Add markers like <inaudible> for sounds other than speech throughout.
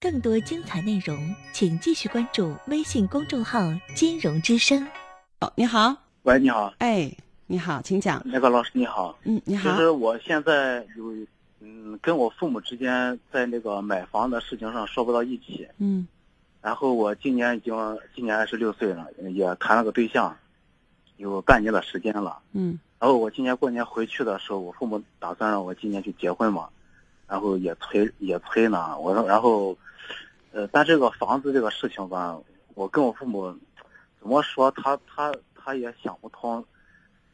更多精彩内容，请继续关注微信公众号“金融之声”。哦，你好，喂，你好，哎，你好，请讲。那个老师你好，嗯，你好。其实我现在有，嗯，跟我父母之间在那个买房的事情上说不到一起。嗯。然后我今年已经今年二十六岁了，也谈了个对象，有半年的时间了。嗯。然后我今年过年回去的时候，我父母打算让我今年去结婚嘛，然后也催也催呢。我说，然后，呃，但这个房子这个事情吧，我跟我父母怎么说，他他他也想不通。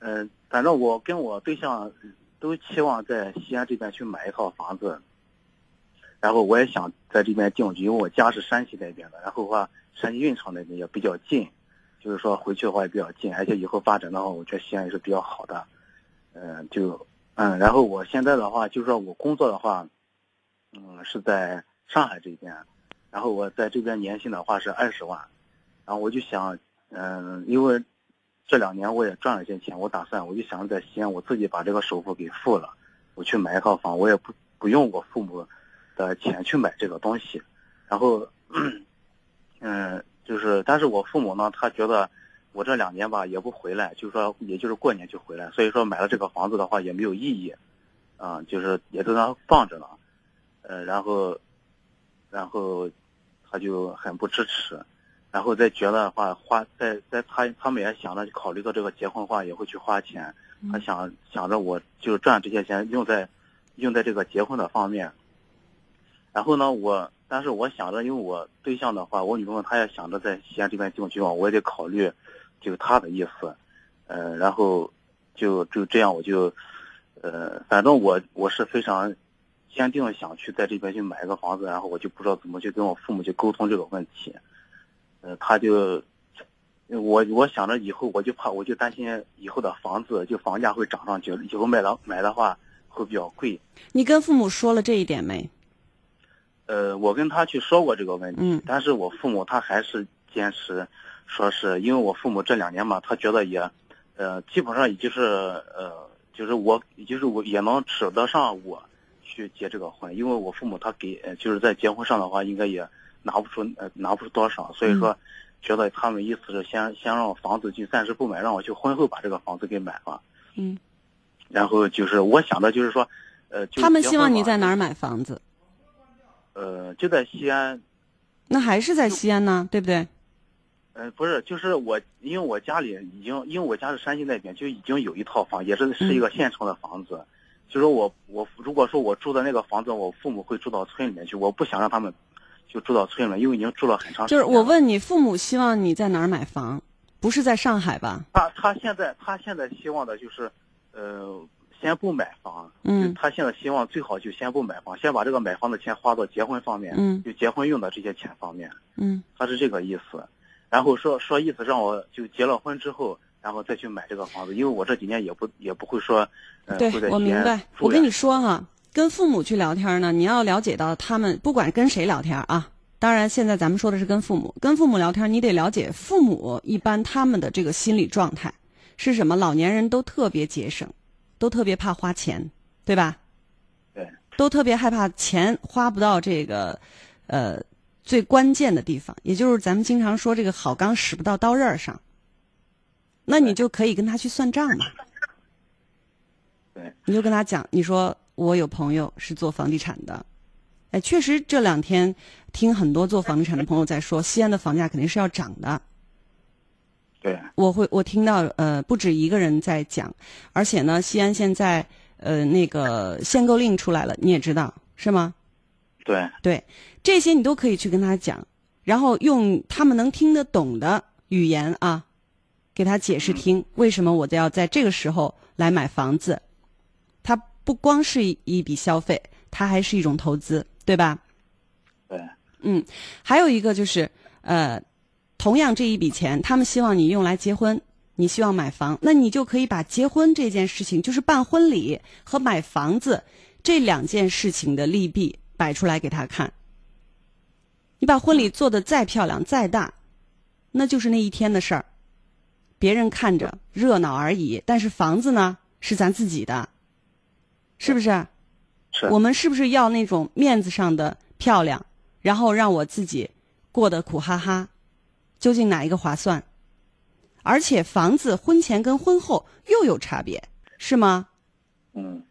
嗯，反正我跟我对象都期望在西安这边去买一套房子，然后我也想在这边定居，因为我家是山西那边的，然后的话山西运城那边也比较近。就是说回去的话也比较近，而且以后发展的话，我觉得西安也是比较好的。嗯，就嗯，然后我现在的话，就是说我工作的话，嗯，是在上海这边，然后我在这边年薪的话是二十万，然后我就想，嗯，因为这两年我也赚了些钱，我打算我就想在西安我自己把这个首付给付了，我去买一套房，我也不不用我父母的钱去买这个东西，然后，<clears throat> 嗯。就是，但是我父母呢，他觉得我这两年吧也不回来，就是说，也就是过年就回来，所以说买了这个房子的话也没有意义，啊，就是也在那放着呢，呃，然后，然后他就很不支持，然后再觉得的话花在在他他们也想着考虑到这个结婚话也会去花钱，他想想着我就赚这些钱用在用在这个结婚的方面，然后呢我。但是我想着，因为我对象的话，我女朋友她也想着在西安这边定居嘛，我也得考虑，就他的意思，呃，然后就就这样，我就，呃，反正我我是非常坚定的想去在这边去买一个房子，然后我就不知道怎么去跟我父母去沟通这个问题，呃，他就，我我想着以后我就怕我就担心以后的房子就房价会涨上去，以后买了买的话会比较贵。你跟父母说了这一点没？呃，我跟他去说过这个问题，但是我父母他还是坚持，说是因为我父母这两年嘛，他觉得也，呃，基本上也就是呃，就是我，就是我也能指得上我去结这个婚，因为我父母他给就是在结婚上的话，应该也拿不出呃拿不出多少，所以说，觉得他们意思是先先让房子就暂时不买，让我去婚后把这个房子给买了。嗯，然后就是我想的就是说，呃，他们希望你在哪儿买房子？呃，就在西安，那还是在西安呢，对不对？呃，不是，就是我，因为我家里已经，因为我家是山西那边，就已经有一套房，也是是一个县城的房子。就是我我如果说我住的那个房子，我父母会住到村里面去，我不想让他们就住到村里面，因为已经住了很长时间。就是我问你，父母希望你在哪儿买房？不是在上海吧？他他现在他现在希望的就是，呃。先不买房，嗯，他现在希望最好就先不买房，先把这个买房的钱花到结婚方面，嗯，就结婚用的这些钱方面，嗯，他是这个意思，然后说说意思让我就结了婚之后，然后再去买这个房子，因为我这几年也不也不会说，对，我明白。我跟你说哈，跟父母去聊天呢，你要了解到他们不管跟谁聊天啊，当然现在咱们说的是跟父母，跟父母聊天，你得了解父母一般他们的这个心理状态是什么，老年人都特别节省。都特别怕花钱，对吧？对，都特别害怕钱花不到这个，呃，最关键的地方，也就是咱们经常说这个好钢使不到刀刃上。那你就可以跟他去算账嘛。对，你就跟他讲，你说我有朋友是做房地产的，哎，确实这两天听很多做房地产的朋友在说，西安的房价肯定是要涨的。对，我会我听到呃不止一个人在讲，而且呢，西安现在呃那个限购令出来了，你也知道是吗？对对，这些你都可以去跟他讲，然后用他们能听得懂的语言啊，给他解释听为什么我都要在这个时候来买房子，它不光是一笔消费，它还是一种投资，对吧？对，嗯，还有一个就是呃。同样这一笔钱，他们希望你用来结婚，你希望买房，那你就可以把结婚这件事情，就是办婚礼和买房子这两件事情的利弊摆出来给他看。你把婚礼做的再漂亮再大，那就是那一天的事儿，别人看着热闹而已。但是房子呢，是咱自己的，是不是？是我们是不是要那种面子上的漂亮，然后让我自己过得苦哈哈？究竟哪一个划算？而且房子婚前跟婚后又有差别，是吗？嗯，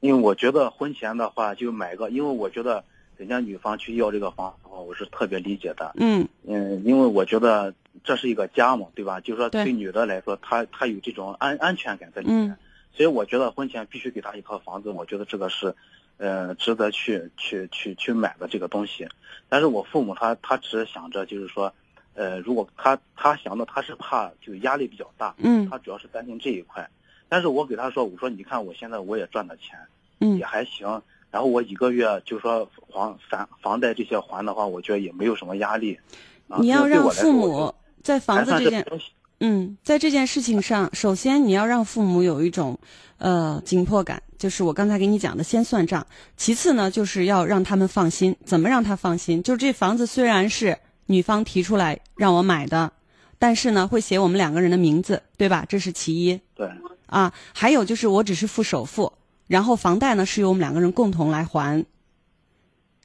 因为我觉得婚前的话就买个，因为我觉得人家女方去要这个房子的话，我是特别理解的。嗯嗯，因为我觉得这是一个家嘛，对吧？就是说对对女的来说，她她有这种安安全感在里面，嗯所以我觉得婚前必须给她一套房子，我觉得这个是，呃，值得去去去去买的这个东西。但是我父母他他只是想着就是说，呃，如果他他想的他是怕就压力比较大，嗯他主要是担心这一块。但是我给他说，我说你看我现在我也赚了钱，嗯也还行。然后我一个月就说还房房贷这些还的话，我觉得也没有什么压力。啊你要让父母在房子这件嗯，在这件事情上，首先你要让父母有一种呃紧迫感，就是我刚才给你讲的先算账。其次呢，就是要让他们放心。怎么让他放心？就是这房子虽然是女方提出来让我买的，但是呢会写我们两个人的名字，对吧？这是其一对啊。还有就是我只是付首付，然后房贷呢是由我们两个人共同来还，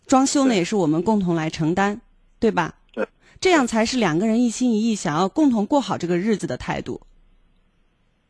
装修呢也是我们共同来承担，对吧？对，这样才是两个人一心一意想要共同过好这个日子的态度。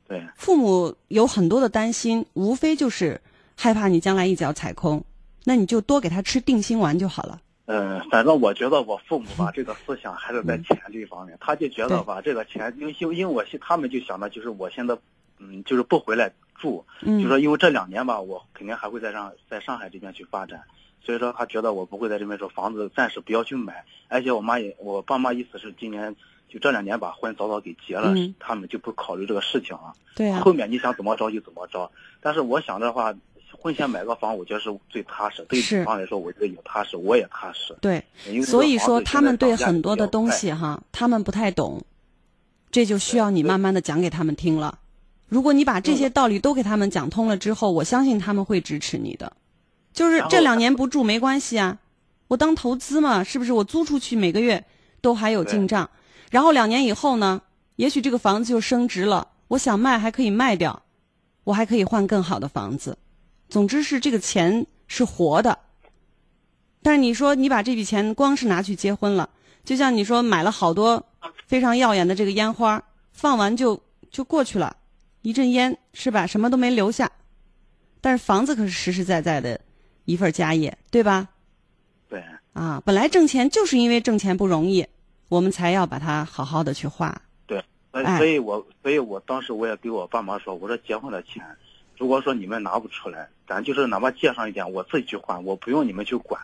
对父母有很多的担心，无非就是害怕你将来一脚踩空，那你就多给他吃定心丸就好了。嗯，反正我觉得我父母吧，这个思想还是在钱这一方面，他就觉得吧，这个钱，因为因为我现他们就想的就是我现在，嗯，就是不回来住，嗯，就说因为这两年吧，我肯定还会在上在上海这边去发展，所以说他觉得我不会在这边说房子暂时不要去买，而且我妈也我爸妈意思是今年就这两年把婚早早给结了，嗯他们就不考虑这个事情了。对啊，后面你想怎么着就怎么着。但是我想的话，婚前买个房，我觉得是最踏实。对是女方来说，我觉得也踏实，我也踏实。对，所以说他们对很多的东西哈，他们不太懂，这就需要你慢慢的讲给他们听了。如果你把这些道理都给他们讲通了之后，我相信他们会支持你的。就是这两年不住没关系啊，我当投资嘛，是不是？我租出去每个月都还有进账，然后两年以后呢，也许这个房子就升值了，我想卖还可以卖掉，我还可以换更好的房子。总之是这个钱是活的。但是你说你把这笔钱光是拿去结婚了，就像你说买了好多非常耀眼的这个烟花，放完就就过去了，一阵烟是吧？什么都没留下。但是房子可是实实在在的一份家业，对吧？对，啊，本来挣钱就是因为挣钱不容易，我们才要把它好好的去花。所以哎所以我所以我当时我也给我爸妈说，我说结婚的钱，如果说你们拿不出来，咱就是哪怕借上一点，我自己去还，我不用你们去管。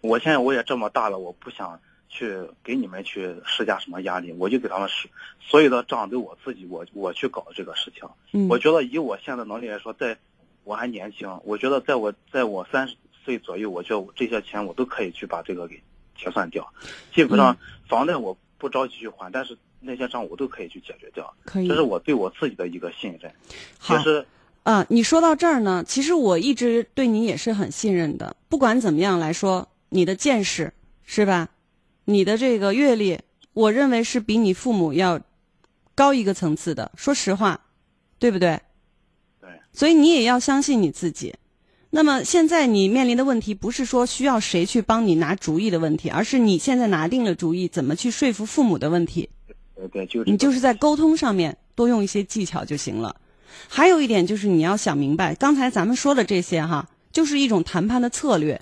我现在我也这么大了，我不想去给你们去施加什么压力，我就给他们施所有的账都我自己我我去搞这个事情。嗯，我觉得以我现在能力来说，在我还年轻，我觉得在我在我三十岁左右，我觉得我这些钱我都可以去把这个给结算掉。基本上房贷我不着急去还，但是那些账我都可以去解决掉。可以这是我对我自己的一个信任。好其实啊，你说到这儿呢，其实我一直对你也是很信任的。不管怎么样来说，你的见识是吧？你的这个阅历，我认为是比你父母要高一个层次的。说实话，对不对？对所以你也要相信你自己。那么现在你面临的问题，不是说需要谁去帮你拿主意的问题，而是你现在拿定了主意，怎么去说服父母的问题。对对，就是你就是在沟通上面多用一些技巧就行了。还有一点就是你要想明白，刚才咱们说的这些哈，就是一种谈判的策略。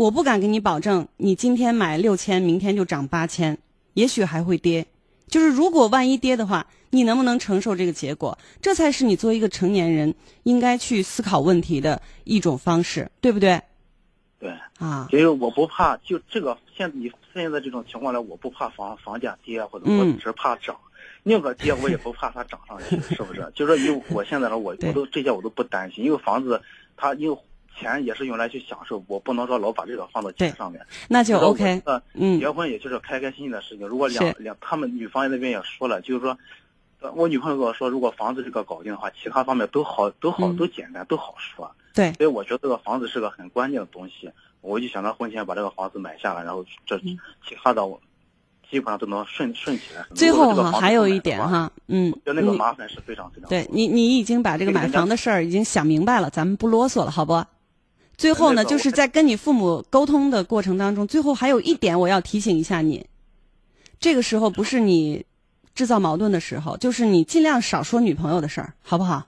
我不敢给你保证，你今天买六千，明天就涨八千，也许还会跌。就是如果万一跌的话，你能不能承受这个结果？这才是你作为一个成年人应该去思考问题的一种方式，对不对？对，啊，因为我不怕，就这个现你现在这种情况呢，我不怕房房价跌，或者我嗯只是怕涨。宁可跌，我也不怕它涨上去，<laughs> 是不是？就是说，以我现在的我，我都这些我都不担心，因为房子它因为钱也是用来去享受，我不能说老把这个放到钱上面。那就 OK。呃，嗯结婚也就是开开心心的事情。如果两两他们女方那边也说了，就是说，呃我女朋友跟我说，如果房子这个搞定的话，其他方面都好，都好，嗯都简单，都好说。对，所以我觉得这个房子是个很关键的东西，我就想着婚前把这个房子买下来，然后这嗯其他的我基本上都能顺顺起来。最后哈还有一点哈，嗯，就那个麻烦是非常非常对你，你已经把这个买房的事儿已经想明白了，咱们不啰嗦了，好不？最后呢，就是在跟你父母沟通的过程当中，最后还有一点我要提醒一下你，这个时候不是你制造矛盾的时候，就是你尽量少说女朋友的事儿，好不好？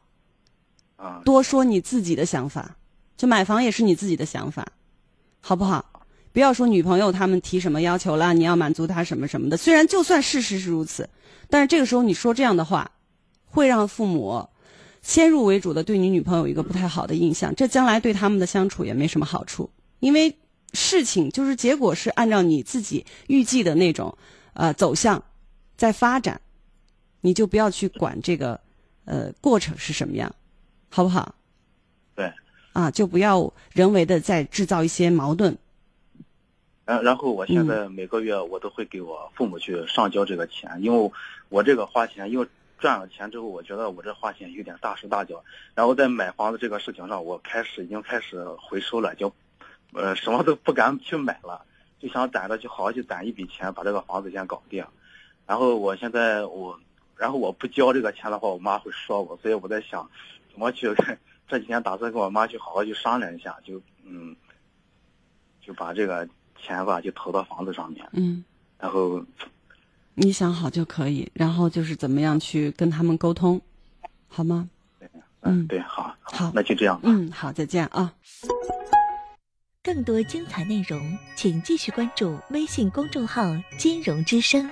啊，多说你自己的想法，就买房也是你自己的想法，好不好？不要说女朋友他们提什么要求了，你要满足他什么什么的。虽然就算事实是如此，但是这个时候你说这样的话，会让父母先入为主的对你女朋友有一个不太好的印象，这将来对他们的相处也没什么好处。因为事情就是结果是按照你自己预计的那种呃走向在发展，你就不要去管这个呃过程是什么样，好不好？对。啊，就不要人为的再制造一些矛盾。然然后我现嗯在每个月我都会给我父母去上交这个钱，因为我这个花钱，因为赚了钱之后，我觉得我这花钱有点大手大脚。然后在买房子这个事情上，我开始已经开始回收了，就呃什么都不敢去买了，就想攒着去好好去攒一笔钱，把这个房子先搞定。然后我现在我，然后我不交这个钱的话，我妈会说我，所以我在想怎么去 <laughs> 这几天打算跟我妈去好好去商量一下，就嗯，就把这个钱吧就投到房子上面，嗯，然后你想好就可以，然后就是怎么样去跟他们沟通，好吗？嗯嗯对，好，好那就这样吧。嗯，好，再见啊。更多精彩内容，请继续关注微信公众号“金融之声”。